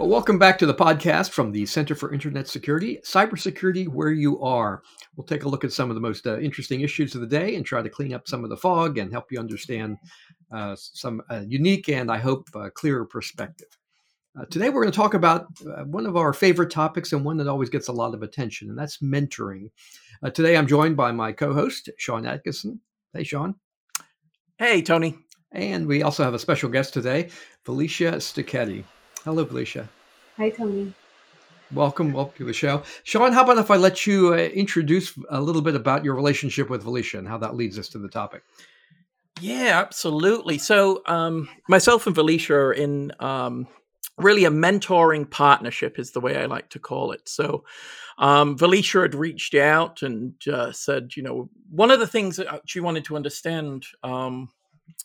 Well, welcome back to the podcast from the Center for Internet Security, Cybersecurity Where You Are. We'll take a look at some of the most uh, interesting issues of the day and try to clean up some of the fog and help you understand uh, some uh, unique and I hope uh, clearer perspective. Uh, today, we're going to talk about uh, one of our favorite topics and one that always gets a lot of attention, and that's mentoring. today, I'm joined by my co host, Sean Atkinson. Hey, Sean. Hey, Tony. And we also have a special guest today, Felicia Stecchetti. Hello, Felicia. Hi, Tony. Welcome, welcome to the show. Sean, how about if I let you uh, introduce a little bit about your relationship with Felicia and how that leads us to the topic? Yeah, absolutely. So, um, myself and Felicia are in um, really a mentoring partnership, is the way I like to call it. So, um, Felicia had reached out and uh, said, you know, one of the things that she wanted to understand um,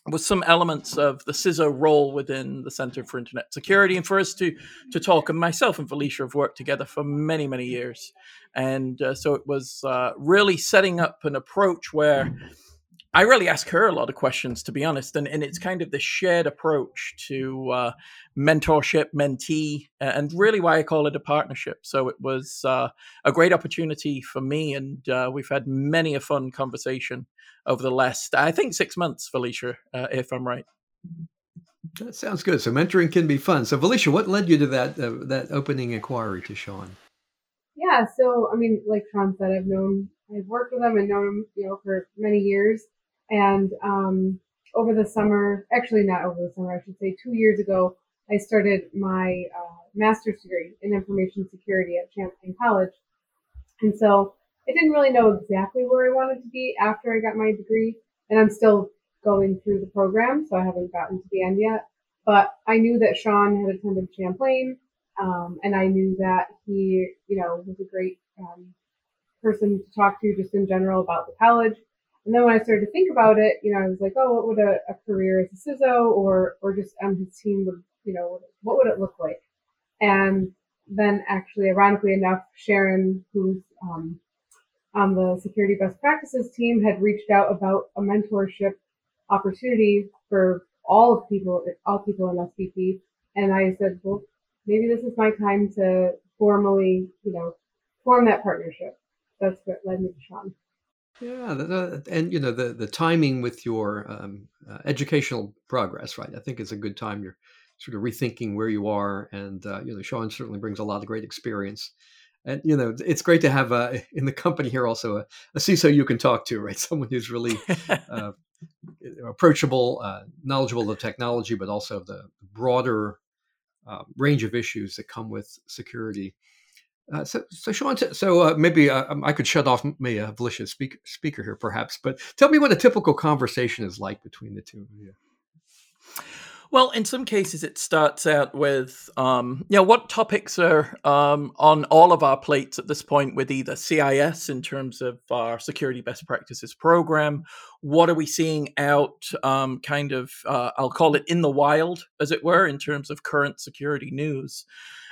was some elements of the CISO role within the Center for Internet Security, and for us to to talk. And myself and Felicia have worked together for many many years, and uh, so it was uh, really setting up an approach where I really ask her a lot of questions, to be honest, and and it's kind of the shared approach to uh, mentorship, mentee, and really why I call it a partnership. So it was uh, a great opportunity for me, and uh, we've had many a fun conversation over the last, I think, six months, Felicia, uh, if I'm right. That sounds good. So mentoring can be fun. So Felicia, what led you to that uh, that opening inquiry to Sean? Yeah, so I mean, like Sean said, I've known, I've worked with him and known him, you know, for many years. And um, over the summer, actually not over the summer, I should say, two years ago, I started my uh, master's degree in information security at Champlain College. And so I didn't really know exactly where I wanted to be after I got my degree, and I'm still going through the program, so I haven't gotten to the end yet. But I knew that Sean had attended Champlain, um, and I knew that he, you know, was a great um, person to talk to just in general about the college. And then when I started to think about it, you know, I was like, oh, what would a, a career as a CISO or or just on his team would, you know, what would it look like? And then actually, ironically enough, Sharon, who's um, on the security best practices team had reached out about a mentorship opportunity for all of people, all people in SBP. And I said, well, maybe this is my time to formally, you know, form that partnership. That's what led me to Sean. Yeah, and you know the the timing with your um, uh, educational progress, right? I think it's a good time. You're sort of rethinking where you are, and uh, you know Sean certainly brings a lot of great experience and you know it's great to have uh, in the company here also a, a CISO you can talk to, right? Someone who's really uh, approachable, uh, knowledgeable of technology, but also the broader uh, range of issues that come with security. Uh, so, so Sean, so uh, maybe um, I could shut off my uh, Felicia speaker, speaker here, perhaps. But tell me what a typical conversation is like between the two of you. Well, in some cases, it starts out with, um, you know, what topics are um, on all of our plates at this point with either CIS in terms of our security best practices program. What are we seeing out, um, kind of, uh, I'll call it in the wild, as it were, in terms of current security news.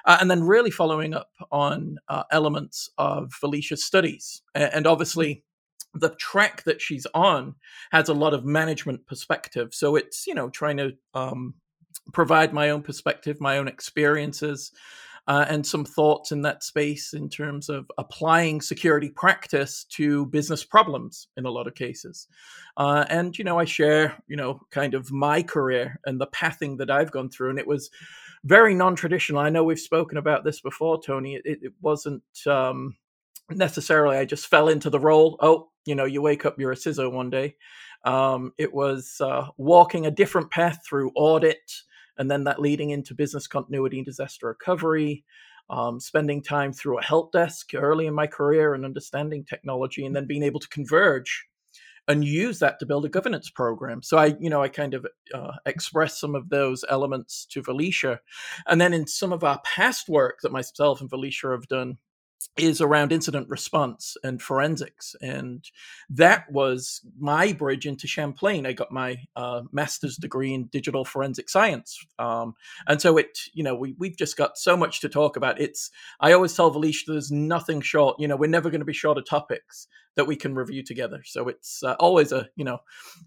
Uh, and then really following up on uh, elements of Felicia's studies. And obviously, the track that she's on has a lot of management perspective. So it's, you know, trying to um, provide my own perspective, my own experiences, uh, and some thoughts in that space in terms of applying security practice to business problems in a lot of cases. Uh, and, you know, I share, you know, kind of my career and the pathing that I've gone through. And it was very non traditional. I know we've spoken about this before, Tony. It, it wasn't. Um, necessarily I just fell into the role. Oh, you know, you wake up, you're a CISO one day. Um, it was uh, walking a different path through audit, and then that leading into business continuity and disaster recovery. Um, spending time through a help desk early in my career and understanding technology, and then being able to converge and use that to build a governance program. So I, you know, I kind of uh, express some of those elements to Felicia, and then in some of our past work that myself and Felicia have done is around incident response and forensics. And that was my bridge into Champlain. I got my uh, master's degree in digital forensic science. Um, and so it, you know, we, we've just got so much to talk about. It's, I always tell Valish there's nothing short, you know, we're never going to be short of topics that we can review together. So it's uh, always a, you know,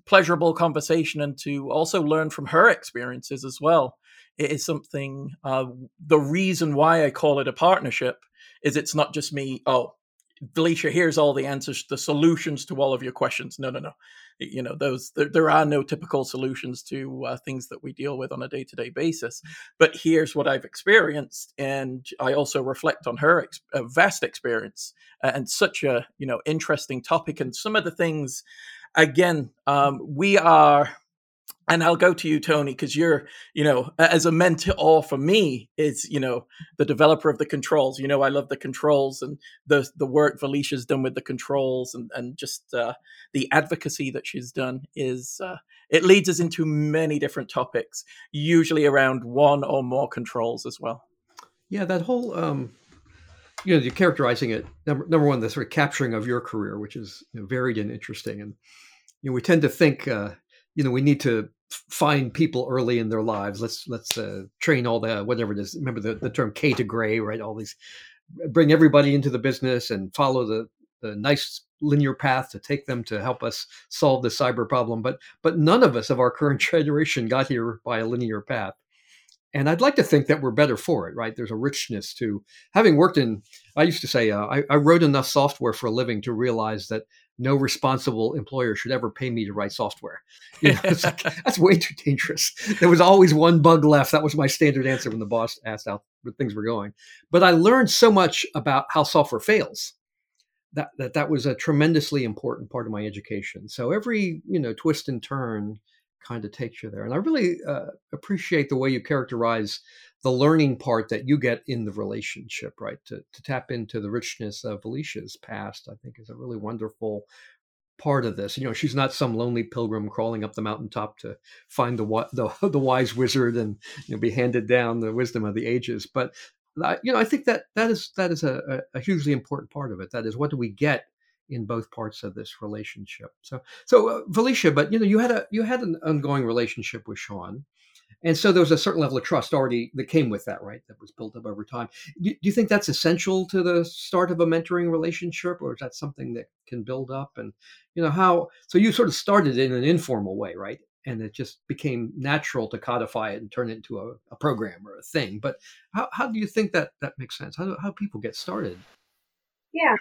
pleasurable conversation and to also learn from her experiences as well. It is something, uh, the reason why I call it a partnership is it's not just me, oh, Felicia, here's all the answers, the solutions to all of your questions. No, no, no. You know, those there, there are no typical solutions to uh, things that we deal with on a day to day basis. But here's what I've experienced, and I also reflect on her ex- vast experience and such a you know interesting topic. And some of the things, again, um, we are and I'll go to you, Tony, because you're, you know, as a mentor for me is, you know, the developer of the controls. You know, I love the controls and the the work Felicia's done with the controls and and just uh, the advocacy that she's done is uh, it leads us into many different topics, usually around one or more controls as well. Yeah, that whole, um, you know, you're characterizing it. Number number one, the sort of capturing of your career, which is you know, varied and interesting, and you know, we tend to think. Uh, you know, we need to find people early in their lives. Let's let's uh, train all the whatever it is. Remember the, the term K to gray, right? All these bring everybody into the business and follow the the nice linear path to take them to help us solve the cyber problem. But but none of us of our current generation got here by a linear path. And I'd like to think that we're better for it, right? There's a richness to having worked in. I used to say uh, I, I wrote enough software for a living to realize that no responsible employer should ever pay me to write software. You know, like, that's way too dangerous. There was always one bug left. That was my standard answer when the boss asked how things were going. But I learned so much about how software fails. That, that that was a tremendously important part of my education. So every you know twist and turn kind of takes you there, and I really uh, appreciate the way you characterize the learning part that you get in the relationship, right? To, to tap into the richness of Felicia's past, I think is a really wonderful part of this. You know, she's not some lonely pilgrim crawling up the mountaintop to find the the, the wise wizard and you know be handed down the wisdom of the ages. But you know, I think that that is that is a, a hugely important part of it. That is, what do we get in both parts of this relationship? So, so uh, Felicia, but you know, you had a you had an ongoing relationship with Sean. And so there was a certain level of trust already that came with that, right? That was built up over time. Do, do you think that's essential to the start of a mentoring relationship, or is that something that can build up? And you know how? So you sort of started in an informal way, right? And it just became natural to codify it and turn it into a, a program or a thing. But how, how do you think that that makes sense? How do how people get started? Yeah,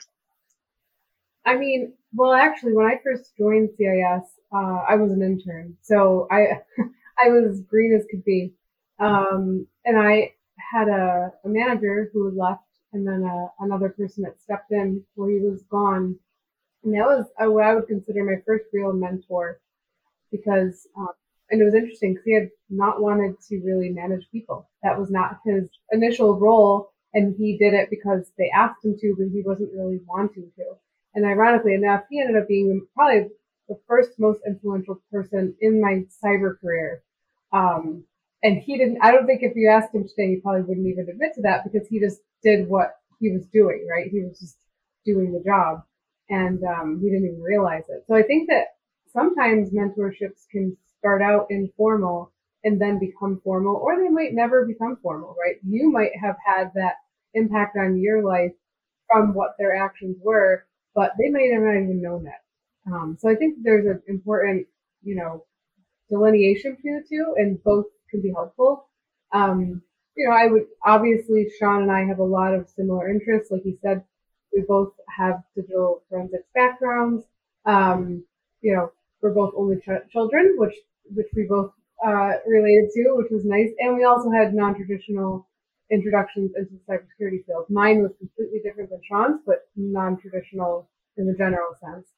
I mean, well, actually, when I first joined CIS, uh, I was an intern, so I I was green as could be. Um, and I had a, a manager who had left and then a, another person that stepped in where he was gone. And that was what I would consider my first real mentor because, um, and it was interesting because he had not wanted to really manage people. That was not his initial role. And he did it because they asked him to, but he wasn't really wanting to. And ironically enough, he ended up being probably the first most influential person in my cyber career um, and he didn't, I don't think if you asked him today, he probably wouldn't even admit to that because he just did what he was doing, right? He was just doing the job and um, he didn't even realize it. So I think that sometimes mentorships can start out informal and then become formal, or they might never become formal, right? You might have had that impact on your life from what their actions were, but they might have not even known that. Um, so I think there's an important, you know, delineation between the two, and both can be helpful. Um, you know, I would obviously Sean and I have a lot of similar interests. Like he said, we both have digital forensics backgrounds. Um, you know, we're both only ch- children, which which we both uh, related to, which was nice. And we also had non-traditional introductions into the cybersecurity field. Mine was completely different than Sean's, but non-traditional in the general sense.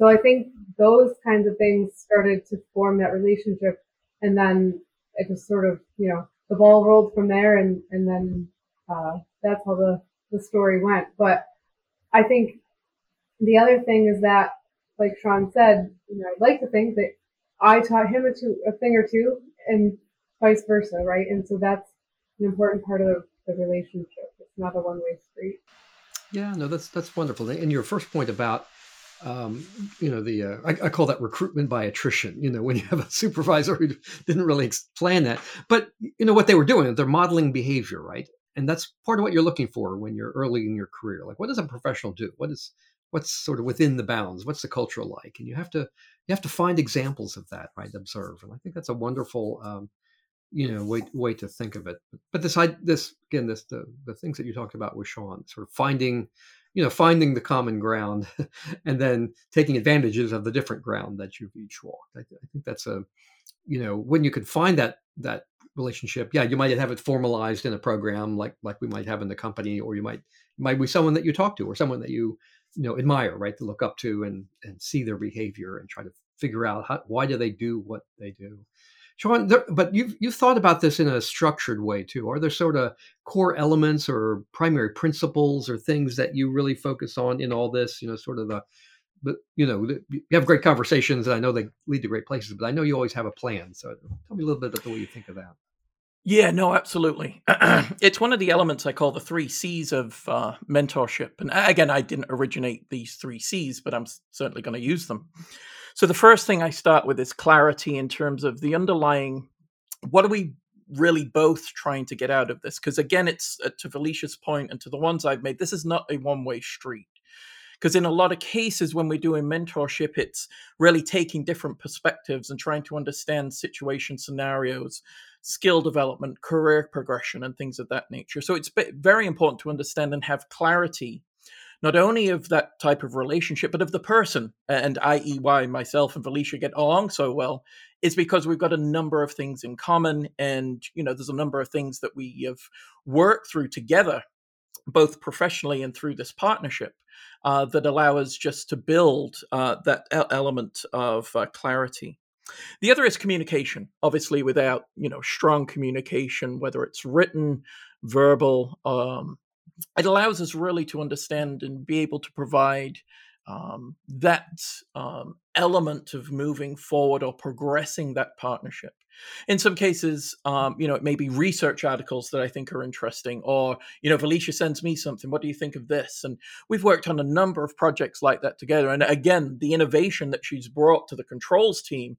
So I think those kinds of things started to form that relationship. And then it just sort of, you know, the ball rolled from there. And, and then, uh, that's how the, the story went. But I think the other thing is that like Sean said, you know, I'd like to think that I taught him a, two, a thing or two, and vice versa, right? And so that's an important part of the, the relationship. It's not a one way street. Yeah, no, that's that's wonderful. And your first point about um, you know, the uh, I, I, call that recruitment by attrition. You know, when you have a supervisor who didn't really plan that, but you know what they were doing, they're modeling behavior, right? And that's part of what you're looking for when you're early in your career. Like, what does a professional do? What is what's sort of within the bounds? What's the culture like? And you have to you have to find examples of that, right? Observe, and I think that's a wonderful. Um, you know, way way to think of it. But this, I this again, this the the things that you talked about with Sean, sort of finding you know finding the common ground and then taking advantages of the different ground that you've each walked. I, I, think that's a you know when you can find that that relationship yeah you might have it formalized in a program like like we might have in the company or you might might be someone that you talk to or someone that you you know admire right to look up to and and see their behavior and try to figure out how, why do they do what they do Sean, there, but you've you've thought about this in a structured way too. Are there sort of core elements or primary principles or things that you really focus on in all this? You know, sort of the, but you know, you have great conversations, and I know they lead to great places. But I know you always have a plan. So tell me a little bit about the way you think of that. Yeah, no, absolutely. it's one of the elements I call the three C's of uh, mentorship. And again, I didn't originate these three C's, but I'm certainly going to use them. So the first thing I start with is clarity in terms of the underlying what are we really both trying to get out of this? Because again, it's uh, to Felicia's point and to the ones I've made, this is not a one way street. Because in a lot of cases, when we're doing mentorship, it's really taking different perspectives and trying to understand situation scenarios, skill development, career progression, and things of that nature. So it's very important to understand and have clarity not only of that type of relationship, but of the person, and i.e., why myself and Felicia get along so well, is because we've got a number of things in common, and you know, there's a number of things that we have worked through together, both professionally and through this partnership, uh, that allow us just to build uh, that element of uh, clarity. The other is communication. Obviously, without you know strong communication, whether it's written, verbal, um, it allows us really to understand and be able to provide um, that um, element of moving forward or progressing that partnership. In some cases, um, you know, it may be research articles that I think are interesting, or you know, Felicia sends me something. What do you think of this? And we've worked on a number of projects like that together. And again, the innovation that she's brought to the controls team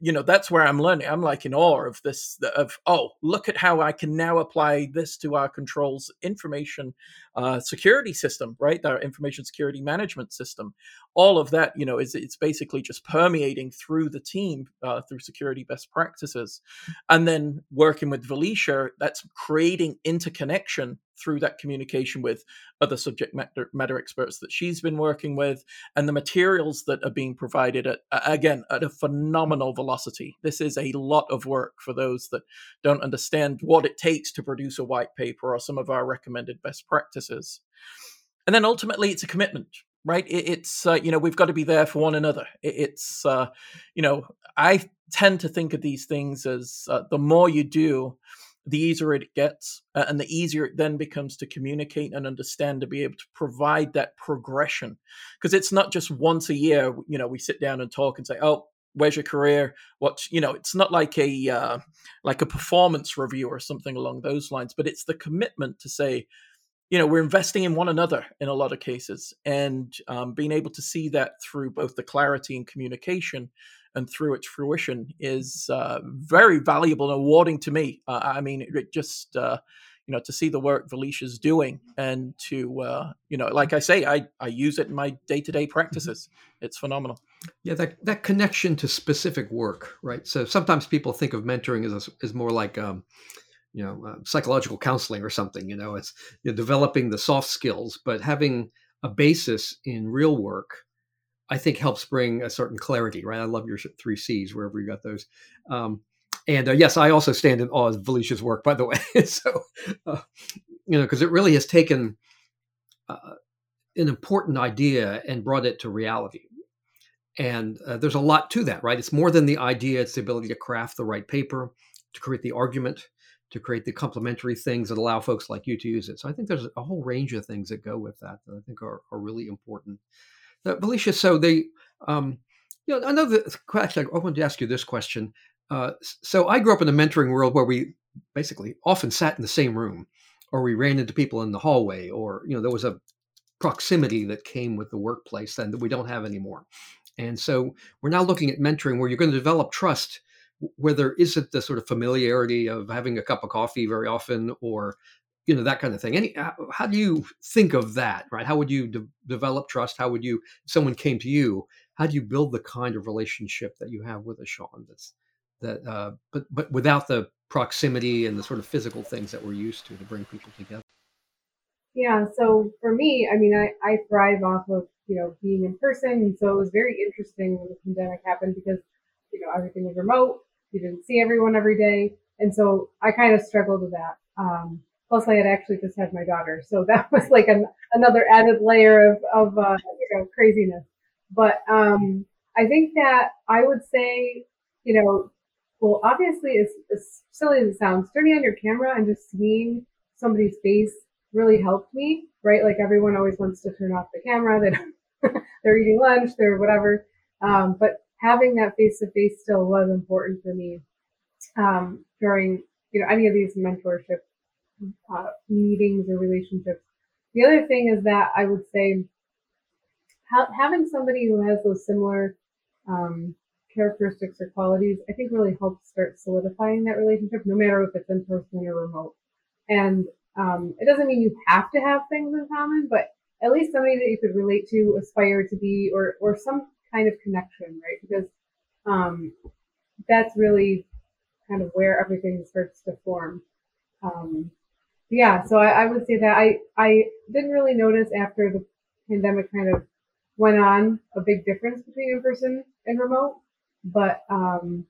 you know that's where i'm learning i'm like in awe of this of oh look at how i can now apply this to our controls information uh, security system right? Our information security management system all of that you know is it's basically just permeating through the team uh, through security best practices. And then working with Felicia that's creating interconnection through that communication with other subject matter, matter, experts that she's been working with and the materials that are being provided at again at a phenomenal velocity. This is a lot of work for those that don't understand what it takes to produce a white paper or some of our recommended best practices. And then ultimately it's a commitment right? It, it's uh, you know we've got to be there for one another. It, it's uh, you know i tend to think of these things as uh, the more you do the easier it gets and the easier it then becomes to communicate and understand to be able to provide that progression. Because it's not just once a year you know we sit down and talk and say oh where's your career? What you know it's not like a uh, like a performance review or something along those lines but it's the commitment to say you know we're investing in one another in a lot of cases and um, being able to see that through both the clarity and communication and through its fruition is uh, very valuable and rewarding to me. Uh, I mean, it just uh, you know to see the work Felicia's doing and to uh, you know, like I say, I I use it in my day to day practices. It's phenomenal. Yeah, that that connection to specific work, right? So sometimes people think of mentoring as a, as more like um, you know uh, psychological counseling or something. You know, it's you know, developing the soft skills, but having a basis in real work I think helps bring a certain clarity, right? I love your three C's wherever you got those. Um, and uh, yes, I also stand in awe of Felicia's work, by the way. so, uh, you know, because it really has taken uh, an important idea and brought it to reality. And uh, there's a lot to that, right? It's more than the idea, it's the ability to craft the right paper, to create the argument, to create the complementary things that allow folks like you to use it. So I think there's a whole range of things that go with that that I think are, are really important Uh, Felicia, so they, um, you know, another question, I wanted to ask you this question. Uh, so I grew up in a mentoring world where we basically often sat in the same room, or we ran into people in the hallway, or you know, there was a proximity that came with the workplace then that we don't have anymore. And so we're now looking at mentoring where you're going to develop trust where there isn't the sort of familiarity of having a cup of coffee very often or you know that kind of thing. Any how, do you think of that right? How would you de- develop trust? How would you someone came to you how do you build the kind of relationship that you have with a sean that's that uh, but but without the proximity and the sort of physical things that we're used to to bring people together? Yeah so for me i mean i i thrive off of you know being in person and so it was very interesting when the pandemic happened because you know everything was remote you didn't see everyone every day and so i kind of struggled with that um, Plus, I had actually just had my daughter, so that was like an, another added layer of of uh, you know craziness. But um, I think that I would say, you know, well, obviously, as, as silly as it sounds, turning on your camera and just seeing somebody's face really helped me, right? Like everyone always wants to turn off the camera. They they're eating lunch, they're whatever. Um, but having that face to face still was important for me um, during you know any of these mentorship uh, meetings or relationships. The other thing is that I would say ha- having somebody who has those similar um, characteristics or qualities, I think really helps start solidifying that relationship, no matter if it's in person or remote. And um, it doesn't mean you have to have things in common, but at least somebody that you could relate to, aspire to be, or or some kind of connection, right? Because um, that's really kind of where everything starts to form. Um, yeah, so I, I, would say that I I didn't really notice after the pandemic kind of went on a big difference between in person and remote, but um,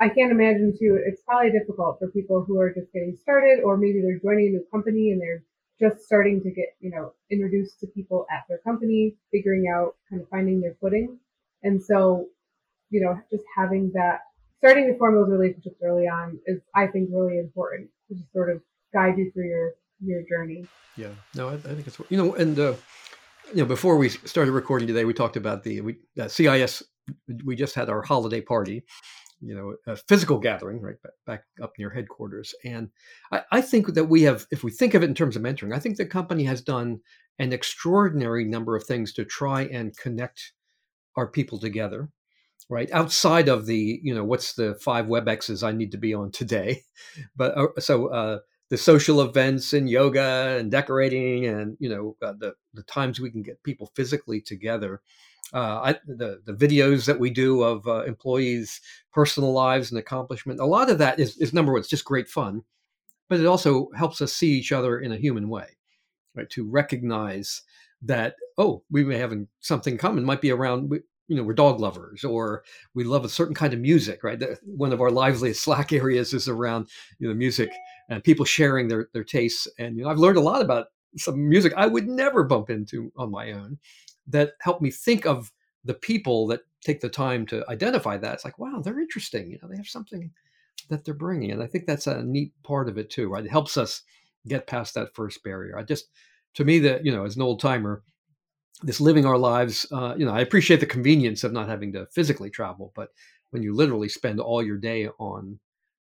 I can't imagine too. It's probably difficult for people who are just getting started, or maybe they're joining a new company and they're just starting to get you know introduced to people at their company, figuring out kind of finding their footing, and so you know just having that starting to form those relationships early on is I think really important to just sort of guide you through your your journey. Yeah, no, I, I think it's you know, and uh, you know, before we started recording today, we talked about the we uh, CIS. We just had our holiday party, you know, a physical gathering right back, up near headquarters, and I, I think that we have, if we think of it in terms of mentoring, I think the company has done an extraordinary number of things to try and connect our people together right outside of the you know what's the five webexes i need to be on today but uh, so uh, the social events and yoga and decorating and you know uh, the the times we can get people physically together uh, I, the the videos that we do of uh, employees' personal lives and accomplishment, a lot of that is, is number one, it's just great fun, but it also helps us see each other in a human way, right? To recognize that oh, we may have something common, might be around you know we're dog lovers or we love a certain kind of music right? One of our liveliest slack areas is around you know music and people sharing their their tastes and you know i've learned a lot about some music i would never bump into on my own that helped me think of the people that take the time to identify that. It's like wow they're interesting you know they have something that they're bringing and i think that's a neat part of it too right? It helps us get past that first barrier. I just to me that you know as an old timer this living our lives uh, you know i appreciate the convenience of not having to physically travel but when you literally spend all your day on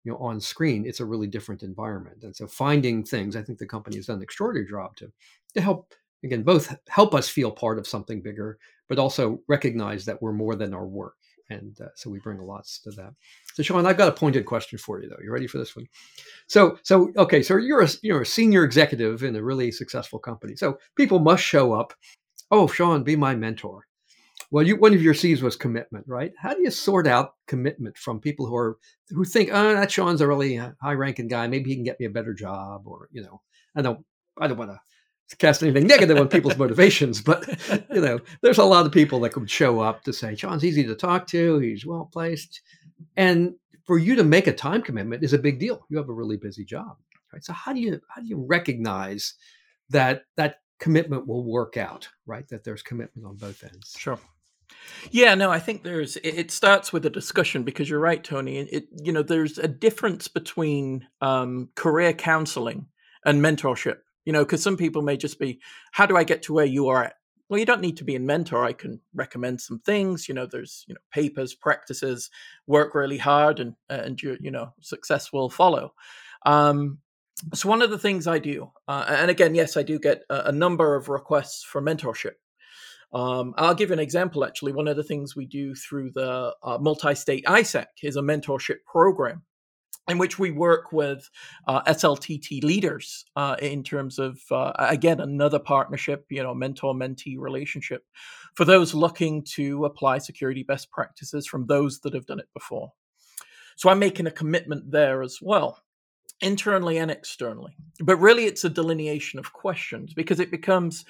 you know on screen it's a really different environment. And so finding things i think the company has done an extraordinary job to to help again both help us feel part of something bigger but also recognize that we're more than our work and uh, so we bring a lot to that so sean i've got a pointed question for you though you ready for this one so so okay so you're a you're a senior executive in a really successful company so people must show up oh, Sean, be my mentor. Well, you, one of your C's was commitment, right? How do you sort out commitment from people who are who think, oh, that Sean's a really high-ranking guy. Maybe he can get me a better job, or you know, I don't, I don't want to cast anything negative on people's motivations, but you know, there's a lot of people that could show up to say, Sean's easy to talk to, he's well placed, and for you to make a time commitment is a big deal. You have a really busy job, right? So how do you how do you recognize that that commitment will work out, right? That there's commitment on both ends. Sure. Yeah, no, I think there's. It, starts with a discussion because you're right, Tony. It, you know, there's a difference between um, career counseling and mentorship. You know, because some people may just be, how do I get to where you are at well, you don't need to be a mentor. I can recommend some things. You know, there's you know papers, practices, work really hard, and and you you know success will follow. Um, so one of the things I do, uh, and again, yes, I do get a, a number of requests for mentorship. Um, I'll give an example. Actually, one of the things we do through the uh, multi-state ISAC is a mentorship program in which we work with uh, SLTT leaders uh, in terms of uh, again another partnership, you know, mentor-mentee relationship for those looking to apply security best practices from those that have done it before. So I'm making a commitment there as well internally and externally. But really, it's a delineation of questions because it becomes,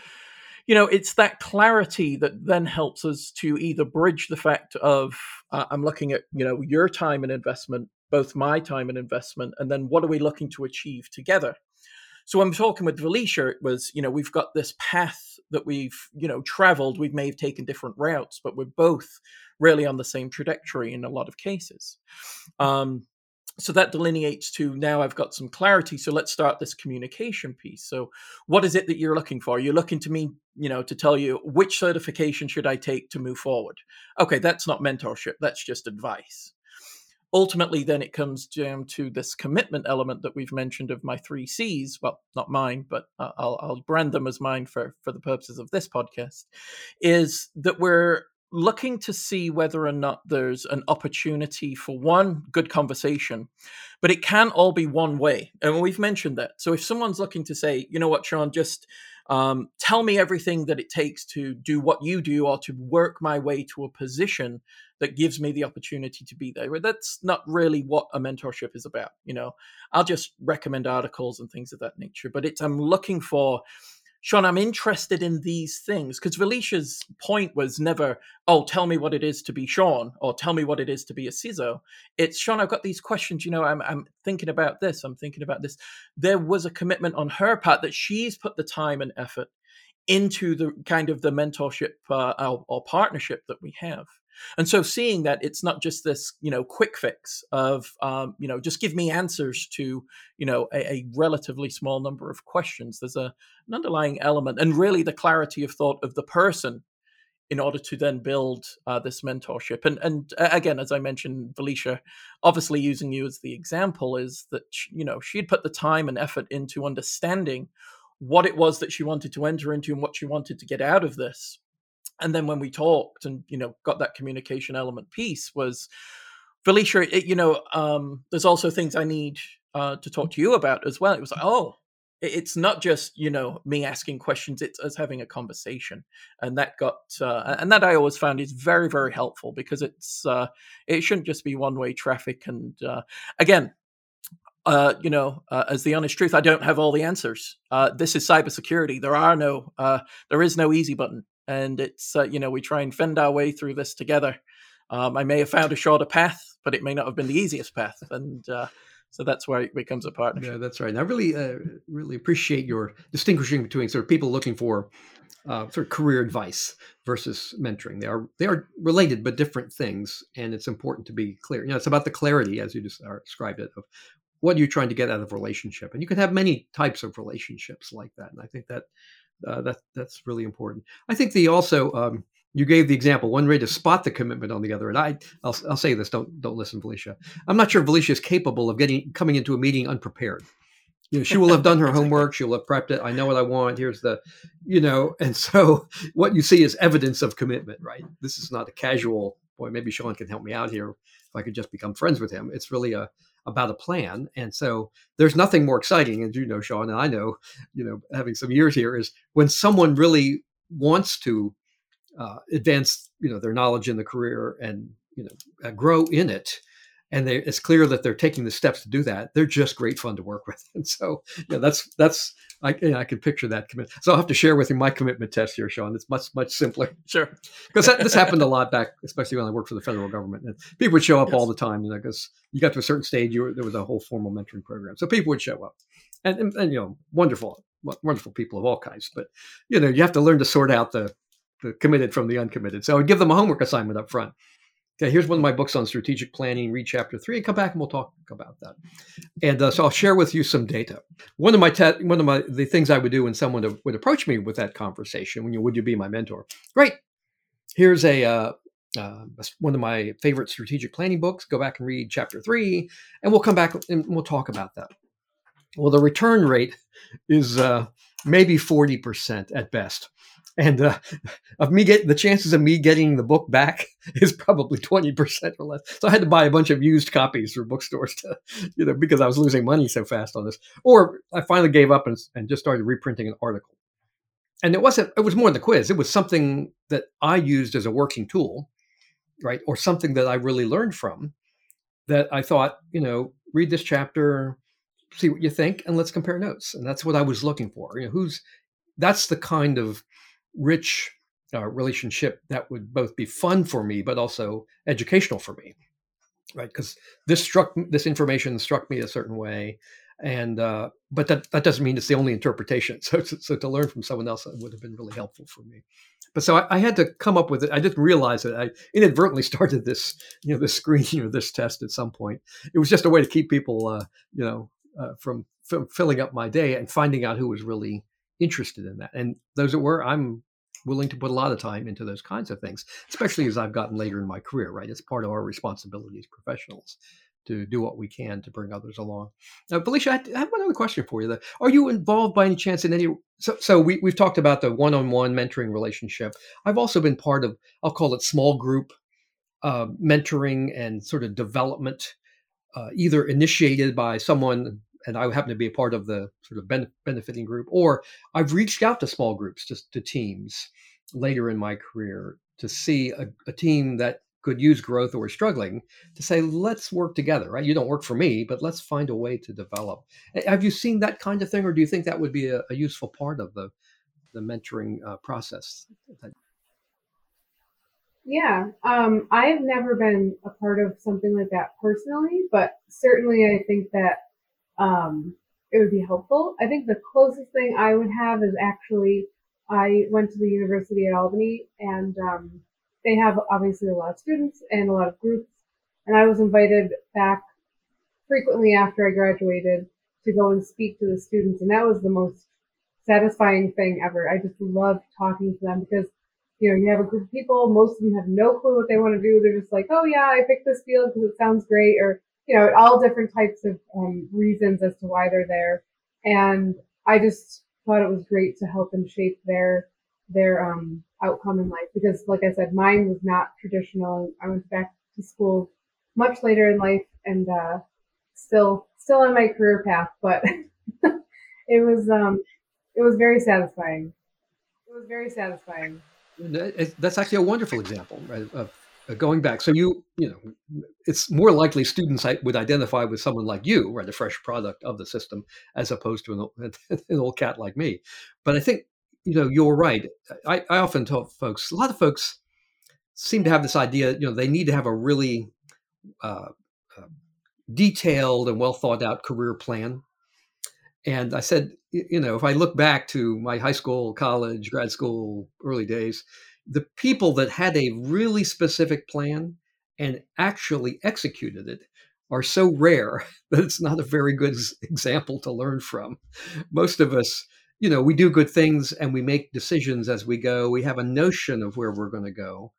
you know, it's that clarity that then helps us to either bridge the fact of uh, I'm looking at, you know, your time and investment, both my time and investment, and then what are we looking to achieve together? So I'm talking with Felicia, it was, you know, we've got this path that we've, you know, traveled. We may have taken different routes, but we're both really on the same trajectory in a lot of cases. Um, so that delineates to now I've got some clarity. So let's start this communication piece. So what is it that you're looking for? You're looking to me, you know, to tell you which certification should I take to move forward. Okay, that's not mentorship. That's just advice. Ultimately, then it comes down to this commitment element that we've mentioned of my three C's. Well, not mine, but uh, I'll, I'll brand them as mine for for the purposes of this podcast. Is that we're looking to see whether or not there's an opportunity for one good conversation, but it can all be one way. And we've mentioned that. So if someone's looking to say, you know what, Sean, just um, tell me everything that it takes to do what you do or to work my way to a position that gives me the opportunity to be there. That's not really what a mentorship is about. You know, I'll just recommend articles and things of that nature, but it's I'm looking for Sean, I'm interested in these things because Felicia's point was never, oh, tell me what it is to be Sean or tell me what it is to be a CISO. It's Sean, I've got these questions. You know, I'm, I'm thinking about this. I'm thinking about this. There was a commitment on her part that she's put the time and effort into the kind of the mentorship uh, or, or partnership that we have. And so seeing that it's not just this, you know, quick fix of, um, you know, just give me answers to, you know, a, a, relatively small number of questions. There's a, an underlying element and really the clarity of thought of the person in order to then build uh, this mentorship. And and again, as I mentioned, Felicia, obviously using you as the example is that you know she'd put the time and effort into understanding what it was that she wanted to enter into and what she wanted to get out of this and then when we talked and you know got that communication element piece was felicia it, you know um, there's also things i need uh, to talk to you about as well it was like oh it's not just you know me asking questions it's us having a conversation and that got uh, and that i always found is very very helpful because it's uh, it shouldn't just be one way traffic and uh, again uh, you know, uh, as the honest truth, I don't have all the answers. Uh, this is cybersecurity. There are no, uh, there is no easy button and it's uh, you know we try and fend our way through this together. Um, I may have found a shorter path, but it may not have been the easiest path, and uh, so that's where it becomes a partnership. Yeah, that's right. And I really, uh, really appreciate your distinguishing between sort of people looking for uh, sort of career advice versus mentoring. They are they are related but different things, and it's important to be clear. You know, it's about the clarity, as you just uh, described it, of what you're trying to get out of a relationship, and you can have many types of relationships like that. And I think that uh, that that's really important. I think the also um, you gave the example one way to spot the commitment on the other, and I I'll, I'll say this don't don't listen, Felicia. I'm not sure Felicia is capable of getting coming into a meeting unprepared. You know, she will have done her homework. She'll have prepped it. I know what I want. Here's the, you know, and so what you see is evidence of commitment, right? This is not a casual. Boy, maybe Sean can help me out here. If I could just become friends with him, it's really a about a plan. And so there's nothing more exciting, as you know, Sean, and I know, you know, having some years here, is when someone really wants to uh, advance, you know, their knowledge in the career and you know uh, grow in it. And they, it's clear that they're taking the steps to do that. They're just great fun to work with, and so yeah, that's that's I, you know, I can picture that commitment. So I'll have to share with you my commitment test here, Sean. It's much much simpler. Sure, because this happened a lot back, especially when I worked for the federal government. And people would show up yes. all the time, you know, because you got to a certain stage, you were, there was a whole formal mentoring program, so people would show up, and, and, and you know, wonderful, wonderful people of all kinds. But you know, you have to learn to sort out the the committed from the uncommitted. So I would give them a homework assignment up front. Okay, here's one of my books on strategic planning. Read chapter three, and come back and we'll talk about that. And uh, so I'll share with you some data. One of my te- one of my the things I would do when someone would approach me with that conversation, when you would you be my mentor? Great. Here's a uh, uh, one of my favorite strategic planning books. Go back and read chapter three, and we'll come back and we'll talk about that. Well, the return rate is uh, maybe forty percent at best and uh, of me get the chances of me getting the book back is probably 20% or less. So i had to buy a bunch of used copies from bookstores to you know because i was losing money so fast on this. Or i finally gave up and, and just started reprinting an article. And it wasn't it was more than the quiz. It was something that i used as a working tool right? Or something that i really learned from that i thought you know read this chapter see what you think and let's compare notes. And that's what i was looking for. You know who's that's the kind of rich uh, relationship that would both be fun for me but also educational for me right? Because this struck this information struck me a certain way and uh, but that, that doesn't mean it's the only interpretation. So, so to learn from someone else would have been really helpful for me. But so I, I, had to come up with it. I didn't realize it i inadvertently started this you know this screening or this test at some point. It was just a way to keep people uh, you know uh, from, from filling up my day and finding out who was really interested in that and those that were i'm willing to put a lot of time into those kinds of things, especially as I've gotten later in my career, right? It's part of our responsibility as professionals to do what we can to bring others along. Now, Felicia, I have one other question for you. Though. Are you involved by any chance in any? So, so we, we've talked about the one-on-one mentoring relationship. I've also been part of, I'll call it small group uh, mentoring and sort of development, uh, either initiated by someone and I happen to be a part of the sort of ben- benefiting group, or I've reached out to small groups, just to teams later in my career to see a, a team that could use growth or is struggling to say, let's work together, right? You don't work for me, but let's find a way to develop. Have you seen that kind of thing, or do you think that would be a, a useful part of the the mentoring uh, process? Yeah, um, I have never been a part of something like that personally, but certainly I think that um, it would be helpful. I think the closest thing I would have is actually I went to the University at Albany and um, they have obviously a lot of students and a lot of groups. And I was invited back frequently after I graduated to go and speak to the students. And that was the most satisfying thing ever. I just loved talking to them because, you know, you have a group of people, most of them have no clue what they want to do. They're just like, oh yeah, I picked this field because it sounds great. Or you know, all different types of um, reasons as to why they're there. And I just thought it was great to help them shape their their um, outcome in life because, like I said, mine was not traditional. I went back to school much later in life and uh, still still on my career path, but it was um, it was very satisfying. It was very satisfying. That's actually a wonderful example right, of going back. So you, you know, it's more likely students would identify with someone like you, right, a fresh product of the system, as opposed to an, an old cat like me. But I think, you know, you're right. I, I often tell folks, a lot of folks seem to have this idea, you know, they need to have a really uh, uh, detailed and well thought out career plan. And I said, you know, if I look back to my high school, college, grad school, early days, the people that had a really specific plan and actually executed it are so rare that it's not a very good example to learn from. Most of us, you know, we do good things and we make decisions as we go. We have a notion of where we're going to go.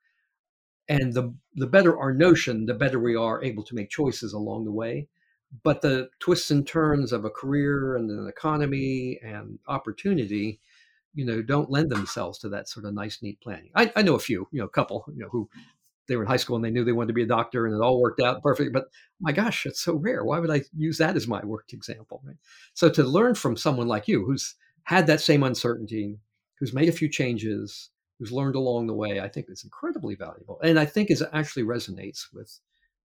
And the the better our notion, the better we are able to make choices along the way. But the twists and turns of a career and an economy and opportunity you know, don't lend themselves to that sort of nice, neat planning. I, I know a few, you know, a couple, you know, who they were in high school and they knew they wanted to be a doctor and it all worked out perfect. But my gosh, it's so rare. Why would I use that as my work example? Right. So to learn from someone like you who's had that same uncertainty, who's made a few changes, who's learned along the way, I think is incredibly valuable. And I think is actually resonates with,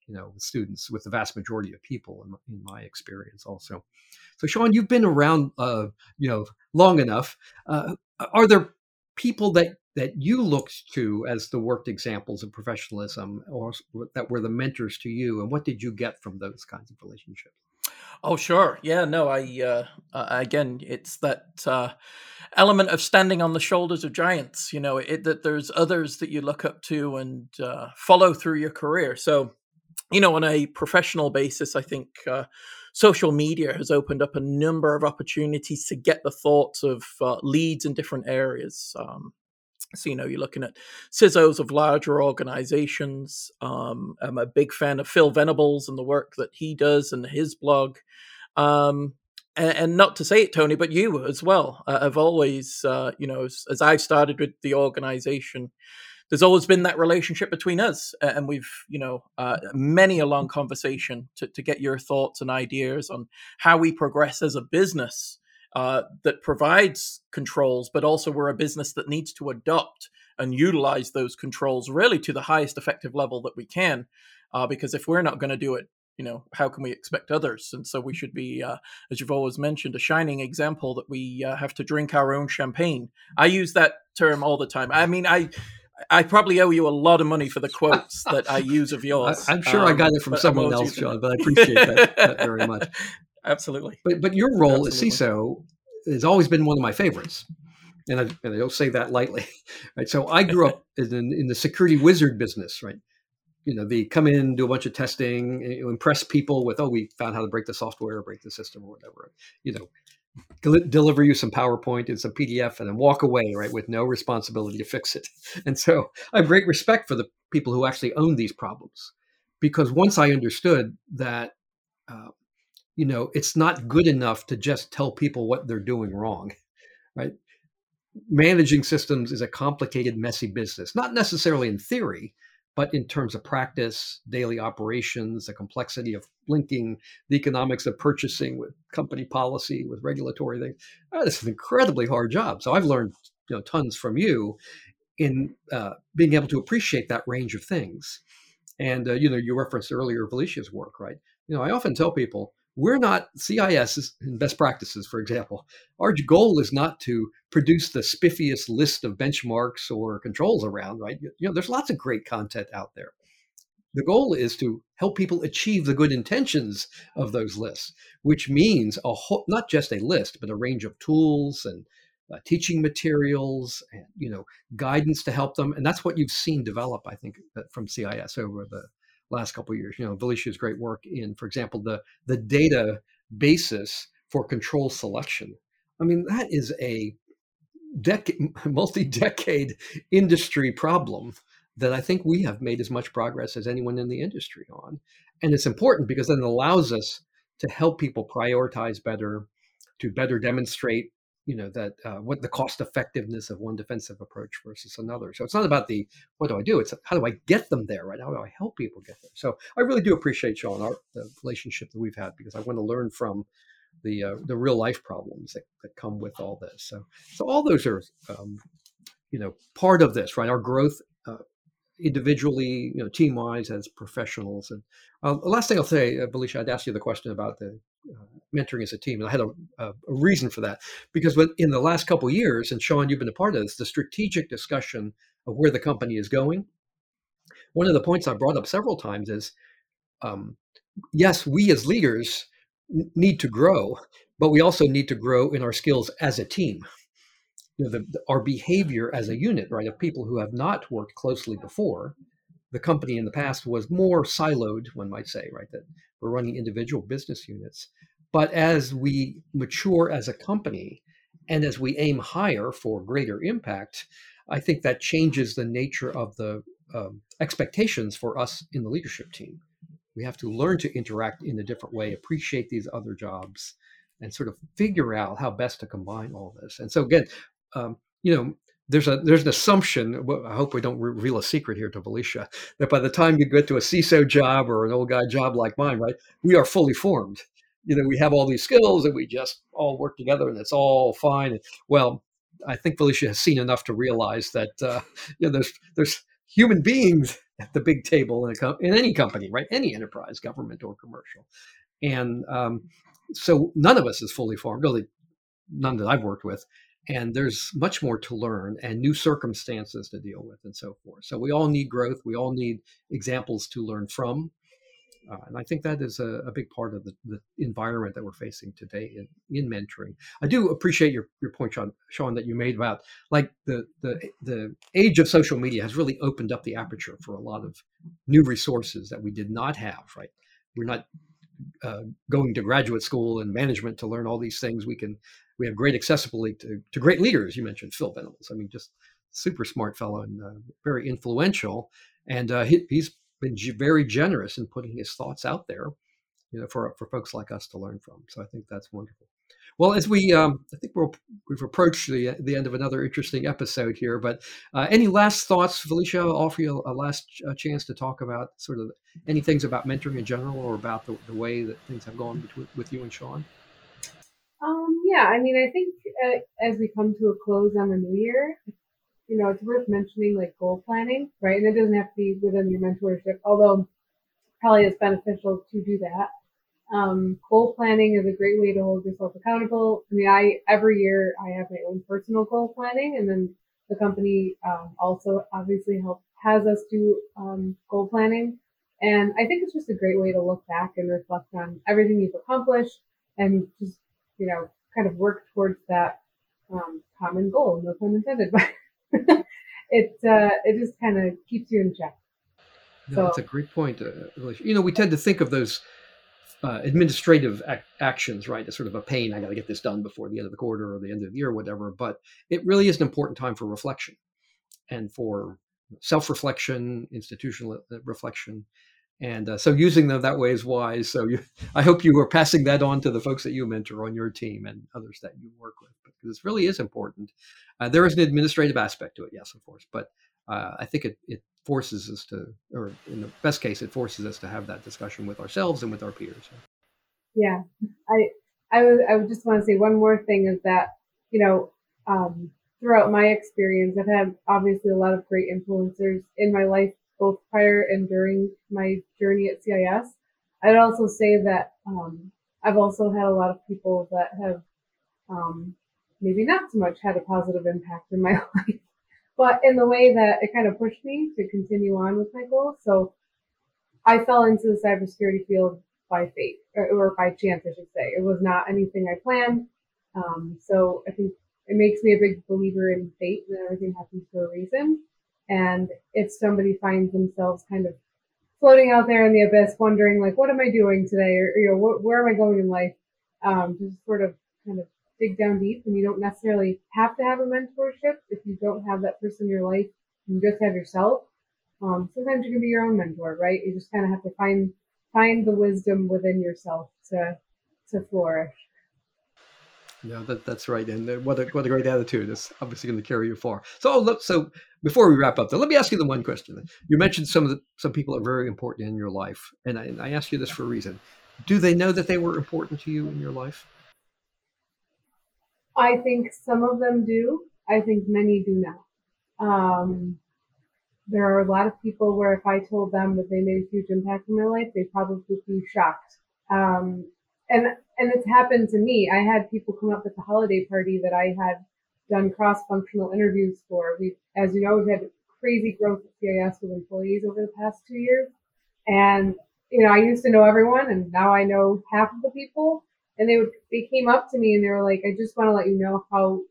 you know, with students, with the vast majority of people in, in my experience also. So, Sean, you've been around, uh, you know, long enough. Uh, are there people that that you looked to as the worked examples of professionalism, or that were the mentors to you, and what did you get from those kinds of relationships? Oh, sure. Yeah, no, I, uh, uh, again, it's that uh, element of standing on the shoulders of giants, you know, it, that there's others that you look up to and uh, follow through your career. So, you know, on a professional basis, I think uh, social media has opened up a number of opportunities to get the thoughts of uh, leads in different areas. Um, so, you know, you're looking at CISOs of larger organizations. Um, I'm a big fan of Phil Venables and the work that he does and his blog. Um, and, not to say it, Tony, but you as well uh, have always, uh, you know, as, as I started with the organization, there's always been that relationship between us. And we've, you know, uh, many a long conversation to, to get your thoughts and ideas on how we progress as a business uh, that provides controls, but also we're a business that needs to adopt and utilize those controls really to the highest effective level that we can. Uh, because if we're not going to do it, you know, how can we expect others? And so we should be, uh, as you've always mentioned, a shining example that we uh, have to drink our own champagne. I use that term all the time. I mean, I. I probably owe you a lot of money for the quotes that I use of yours. I, am sure um, I got it from someone else, John, but I appreciate that, that very much. absolutely. But but your role absolutely. as CISO has always been one of my favorites, and I, and I don't say that lightly. Right. So I grew up in, in the security wizard business. Right. You know, they come in, do a bunch of testing, impress people with, oh, we found how to break the software, or break the system, or whatever. You know, deliver you some PowerPoint and some PDF and then walk away, right, with no responsibility to fix it. And so I have great respect for the people who actually own these problems because once I understood that uh, you know, it's not good enough to just tell people what they're doing wrong, right? Managing systems is a complicated, messy business, not necessarily in theory, but in terms of practice, daily operations, the complexity of linking the economics of purchasing with company policy, with regulatory things. Oh, this is an incredibly hard job. So I've learned you know tons from you in uh, being able to appreciate that range of things. And uh, you know, you referenced earlier Felicia's work, right? You know, I often tell people we're not CIS and best practices, for example. Our goal is not to produce the spiffiest list of benchmarks or controls around, right? You know, there's lots of great content out there. The goal is to help people achieve the good intentions of those lists, which means a whole, not just a list, but a range of tools and uh, teaching materials and you know guidance to help them. And that's what you've seen develop, I think, uh, from CIS over the last couple of years. You know, Felicia's great work in, for example, the the data basis for control selection. I mean, that is a decade, multi-decade industry problem that I think we have made as much progress as anyone in the industry on. And it's important because then it allows us to help people prioritize better, to better demonstrate you know that uh, what the cost effectiveness of one defensive approach versus another. So it's not about the what do i do? It's how do i get them there right? How do i help people get there? So i really do appreciate sean our the relationship that we've had because i want to learn from the uh, the real life problems that, that come with all this. So so all those are um, you know part of this right? Our growth uh, individually, you know, team wise as professionals. And uh, the last thing I'll say, uh, Felicia, I'd ask you the question about the mentoring as a team, and I had a, a, reason for that because in the last couple years, and Sean, you've been a part of this, the strategic discussion of where the company is going. One of the points I brought up several times is, um, yes, we as leaders need to grow, but we also need to grow in our skills as a team you know, the, the, our behavior as a unit, right, of people who have not worked closely before. The company in the past was more siloed, one might say, right, that we're running individual business units. But as we mature as a company and as we aim higher for greater impact, I think that changes the nature of the um, expectations for us in the leadership team. We have to learn to interact in a different way, appreciate these other jobs, and sort of figure out how best to combine all this. And so again, um, you know, there's a there's an assumption. I hope we don't reveal a secret here to Felicia that by the time you get to a CISO job or an old guy job like mine, right, we are fully formed. You know, we have all these skills and we just all work together and it's all fine. Well, I think Felicia has seen enough to realize that uh, you know there's there's human beings at the big table in, a, in any company, right? Any enterprise, government or commercial, and um, so none of us is fully formed. Really, none that I've worked with and there's much more to learn and new circumstances to deal with and so forth so we all need growth we all need examples to learn from Uh, and I think that is a, a big part of the, the, environment that we're facing today in, in mentoring. I do appreciate your, your point, Sean, Sean, that you made about like the, the the age of social media has really opened up the aperture for a lot of new resources that we did not have. Right, we're not uh, going to graduate school and management to learn all these things. We can we have great accessibility to, to great leaders. You mentioned Phil Venables. I mean, just super smart fellow and uh, very influential. And uh, he, he's been very generous in putting his thoughts out there, you know, for for folks like us to learn from. So I think that's wonderful. Well, as we, um, I think we have approached the the end of another interesting episode here. But uh, any last thoughts, Felicia? I'll offer you a, a last uh, chance to talk about sort of any things about mentoring in general, or about the, the way that things have gone between, with you and Sean. Um, yeah, I mean, I think uh, as we come to a close on the new year, you know, it's worth mentioning like goal planning, right? And it doesn't have to be within your mentorship, although probably it's beneficial to do that. Um, goal planning is a great way to hold yourself accountable. I mean, I every year I have my own personal goal planning, and then the company um, also obviously help has us do um, goal planning. And I think it's just a great way to look back and reflect on everything you've accomplished, and just you know, kind of work towards that um, common goal. No pun intended, but it uh, it just kind of keeps you in check. No, so, that's a great point. Uh, you know, we tend to think of those uh, administrative ac- actions, right, as sort of a pain. I got to get this done before the end of the quarter or the end of the year, or whatever. But it really is an important time for reflection and for self-reflection, institutional reflection, and uh, so using them that way is wise. So you, I hope you are passing that on to the folks that you mentor on your team and others that you work with, because this really is important. Uh, there is an administrative aspect to it, yes, of course, but uh, I think it, it forces us to, or in the best case, it forces us to have that discussion with ourselves and with our peers. Yeah, I I would I just want to say one more thing is that you know um, throughout my experience, I've had obviously a lot of great influencers in my life both prior and during my journey at CIS. I'd also say that um, I've also had a lot of people that have um, maybe not so much had a positive impact in my life, but in the way that it kind of pushed me to continue on with my goals. So I fell into the cybersecurity field by fate or, or by chance, I should say. It was not anything I planned. Um, so I think it makes me a big believer in fate and everything happens for a reason. And if somebody finds themselves kind of floating out there in the abyss, wondering like, what am I doing today? Or, you know, wh- where am I going in life? Um, just sort of kind of dig down deep and you don't necessarily have to have a mentorship. If you don't have that person in your life, you just have yourself. Um, sometimes you can be your own mentor, right? You just kind of have to find, find the wisdom within yourself to, to flourish. No, that, that's right. And what a, what a great attitude. It's obviously going to carry you far. So, oh, look, so before we wrap up, though, let me ask you the one question. You mentioned some of the, some people are very important in your life, and I, I ask you this for a reason. Do they know that they were important to you in your life? I think some of them do. I think many do not. Um, there are a lot of people where if I told them that they made a huge impact in my life, they probably would be shocked. Um, and and it's happened to me. I had people come up at the holiday party that I had done cross-functional interviews for. We, as you know, we've had crazy growth at CIS with employees over the past two years, and you know, I used to know everyone, and now I know half of the people. And they would, they came up to me and they were like, "I just want to let you know how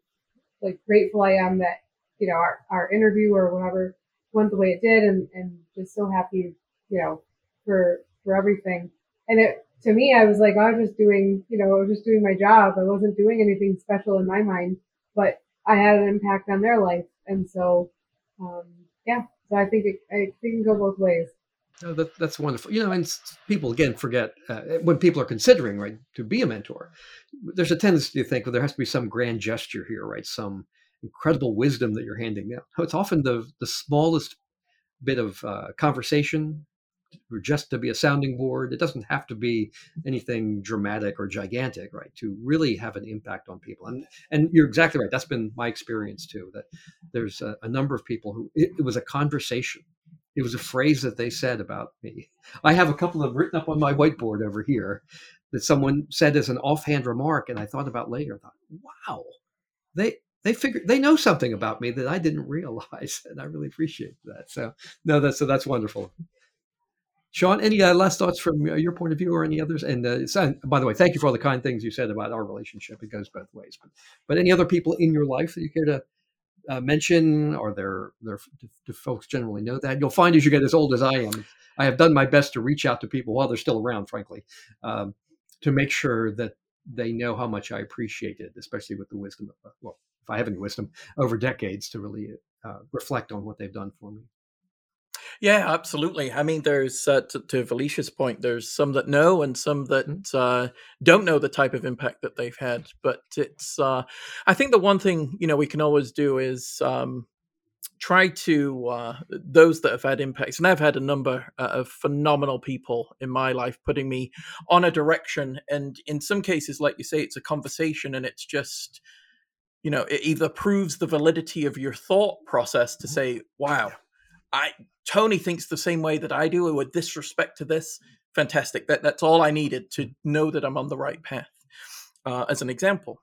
like grateful I am that you know our our interview or whatever went the way it did, and and just so happy, you know, for for everything." And it to me, I was like, I was just doing, you know, I was just doing my job. I wasn't doing anything special in my mind, but I had an impact on their life. And so, um, yeah, so I think it, it can go both ways. Oh, that, that's wonderful. You know, and people again forget uh, when people are considering right to be a mentor. There's a tendency to think, well, there has to be some grand gesture here, right? Some incredible wisdom that you're handing. No, it's often the the smallest bit of uh, conversation, or just to be a sounding board. It doesn't have to be anything dramatic or gigantic, right? To really have an impact on people. And mm. and you're exactly right. That's been my experience too. That there's a, a number of people who it, it, was a conversation. It was a phrase that they said about me. I have a couple of written up on my whiteboard over here that someone said as an offhand remark, and I thought about later. I thought, wow, they they figure they know something about me that I didn't realize, and I really appreciate that. So no, that's so that's wonderful. Sean, any uh, last thoughts from your point of view or any others? And uh, by the way, thank you for all the kind things you said about our relationship. It goes both ways. But, but any other people in your life that you care to uh, mention, or their their do, folks generally know that? You'll find as you get as old as I am, I have done my best to reach out to people while they're still around, frankly, um, to make sure that they know how much I appreciate it, especially with the wisdom of, well, if I have any wisdom over decades to really uh, reflect on what they've done for me. Yeah, absolutely. I mean, there's uh, to, to Felicia's point, there's some that know and some that mm-hmm. uh, don't know the type of impact that they've had. But it's, uh, I think the one thing you know we can always do is um, try to uh, those that have had impacts, and I've had a number uh, of phenomenal people in my life putting me on a direction, and in some cases, like you say, it's a conversation, and it's just you know it either proves the validity of your thought process to mm-hmm. say, "Wow." I Tony thinks the same way that I do with this respect to this. Fantastic. That that's all I needed to know that I'm on the right path. Uh, as an example,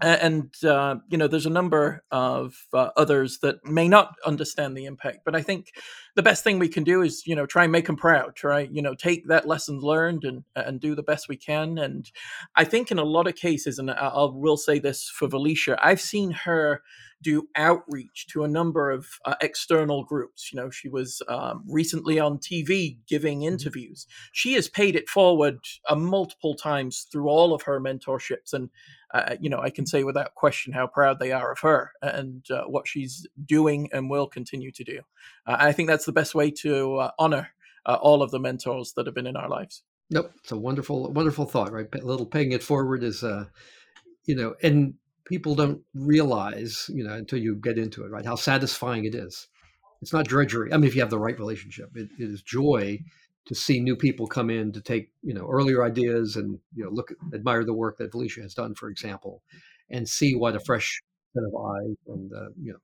and uh, you know there's a number of uh, others that may not understand the impact but i think the best thing we can do is you know try and make them proud try you know take that lessons learned and and do the best we can and i think in a lot of cases and i will say this for Felicia i've seen her do outreach to a number of uh, external groups. You know, she was um, recently on TV giving mm-hmm. interviews. She has paid it forward uh, multiple times through all of her mentorships. And, uh, you know, I can say without question how proud they are of her and uh, what she's doing and will continue to do. Uh, I think that's the best way to uh, honor all of the mentors that have been in our lives. Nope, it's a wonderful, wonderful thought, right? A little paying it forward is, you know, and people don't realize, you know, until you get into it, right, how satisfying it is. It's not drudgery. I mean, if you have the right relationship, it, it is joy to see new people come in to take, you know, earlier ideas and, you know, look, admire the work that Felicia has done, for example, and see what a fresh set of eyes and, uh, you know,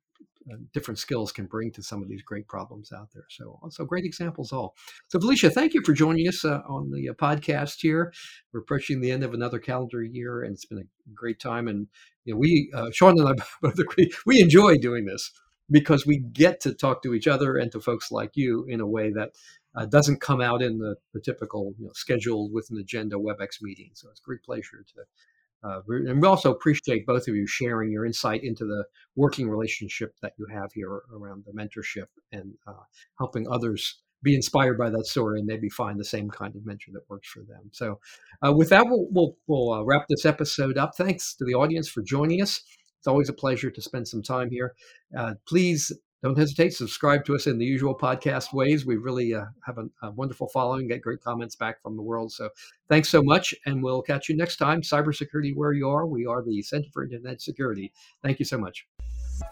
uh, different skills can bring to some of these great problems out there. So, so great examples all. So, Felicia, thank you for joining us uh, on the uh, podcast here. We're approaching the end of another calendar year, and it's been a great time. And you know, we, uh, Sean and I both agree, we enjoy doing this because we get to talk to each other and to folks like you in a way that uh, doesn't come out in the, the typical you know, scheduled with an agenda WebEx meeting. So it's a great pleasure to uh, and we also appreciate both of you sharing your insight into the working relationship that you have here around the mentorship and uh, helping others be inspired by that story and maybe find the same kind of mentor that works for them. So, uh, with that, we'll, we'll, we'll uh, wrap this episode up. Thanks to the audience for joining us. It's always a pleasure to spend some time here. Uh, please don't hesitate subscribe to us in the usual podcast ways. We really uh, have a, a, wonderful following, get great comments back from the world. So thanks so much, and we'll catch you next time. Cybersecurity where you are. We are the Center for Internet Security. Thank you so much.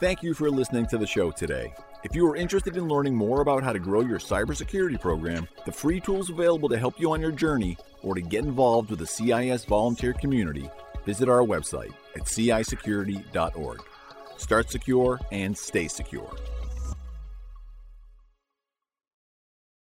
Thank you for listening to the show today. If you are interested in learning more about how to grow your cybersecurity program, the free tools available to help you on your journey, or to get involved with the CIS volunteer community, visit our website at cisecurity.org. Start secure and stay secure.